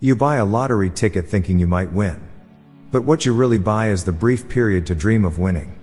You buy a lottery ticket thinking you might win. But what you really buy is the brief period to dream of winning.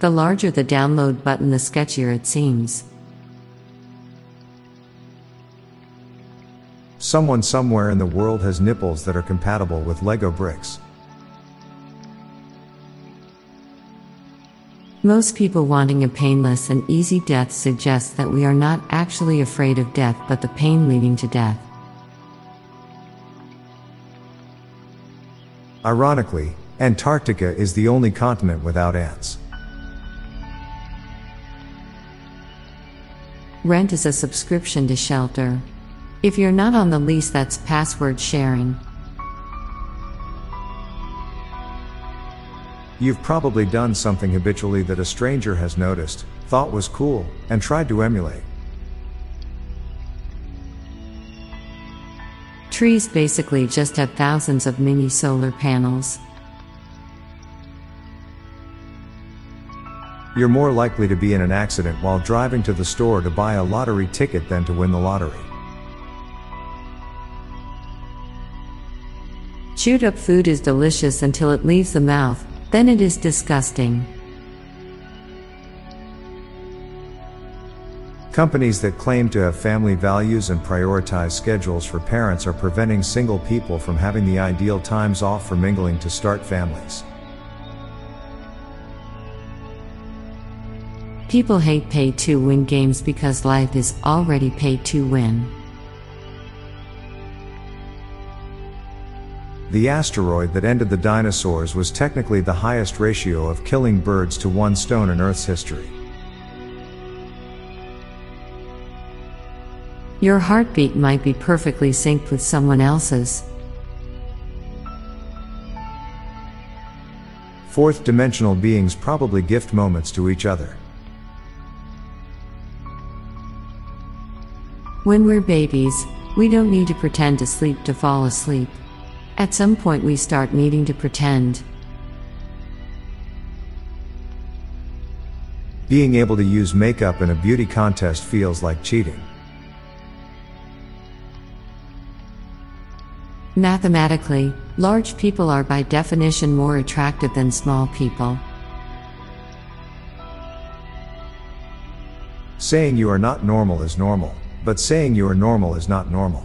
The larger the download button, the sketchier it seems. Someone somewhere in the world has nipples that are compatible with Lego bricks. Most people wanting a painless and easy death suggest that we are not actually afraid of death but the pain leading to death. Ironically, Antarctica is the only continent without ants. Rent is a subscription to shelter. If you're not on the lease, that's password sharing. You've probably done something habitually that a stranger has noticed, thought was cool, and tried to emulate. Trees basically just have thousands of mini solar panels. You're more likely to be in an accident while driving to the store to buy a lottery ticket than to win the lottery. Chewed up food is delicious until it leaves the mouth, then it is disgusting. Companies that claim to have family values and prioritize schedules for parents are preventing single people from having the ideal times off for mingling to start families. People hate pay to win games because life is already pay to win. The asteroid that ended the dinosaurs was technically the highest ratio of killing birds to one stone in Earth's history. Your heartbeat might be perfectly synced with someone else's. Fourth dimensional beings probably gift moments to each other. When we're babies, we don't need to pretend to sleep to fall asleep. At some point, we start needing to pretend. Being able to use makeup in a beauty contest feels like cheating. Mathematically, large people are by definition more attractive than small people. Saying you are not normal is normal, but saying you are normal is not normal.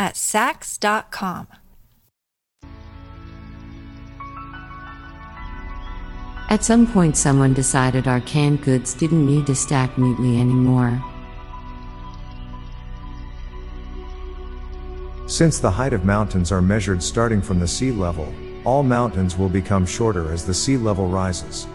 at Saks.com. At some point, someone decided our canned goods didn't need to stack neatly anymore. Since the height of mountains are measured starting from the sea level, all mountains will become shorter as the sea level rises.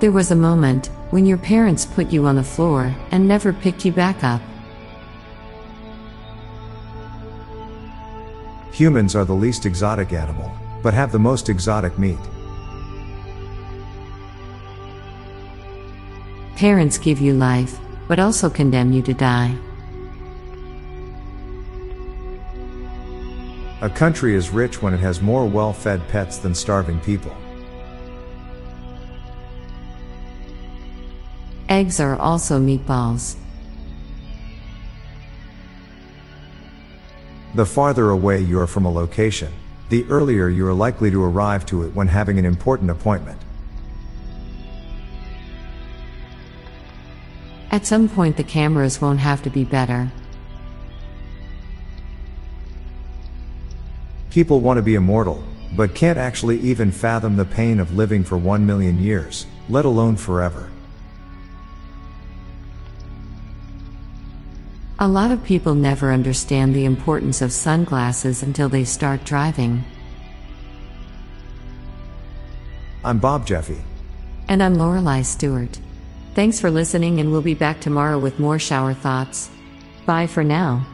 There was a moment when your parents put you on the floor and never picked you back up. Humans are the least exotic animal, but have the most exotic meat. Parents give you life, but also condemn you to die. A country is rich when it has more well fed pets than starving people. Eggs are also meatballs. The farther away you are from a location, the earlier you are likely to arrive to it when having an important appointment. At some point, the cameras won't have to be better. People want to be immortal, but can't actually even fathom the pain of living for one million years, let alone forever. A lot of people never understand the importance of sunglasses until they start driving. I'm Bob Jeffy. And I'm Lorelei Stewart. Thanks for listening, and we'll be back tomorrow with more shower thoughts. Bye for now.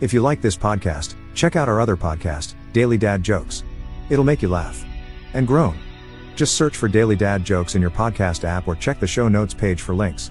If you like this podcast, check out our other podcast, Daily Dad Jokes. It'll make you laugh and groan. Just search for Daily Dad Jokes in your podcast app or check the show notes page for links.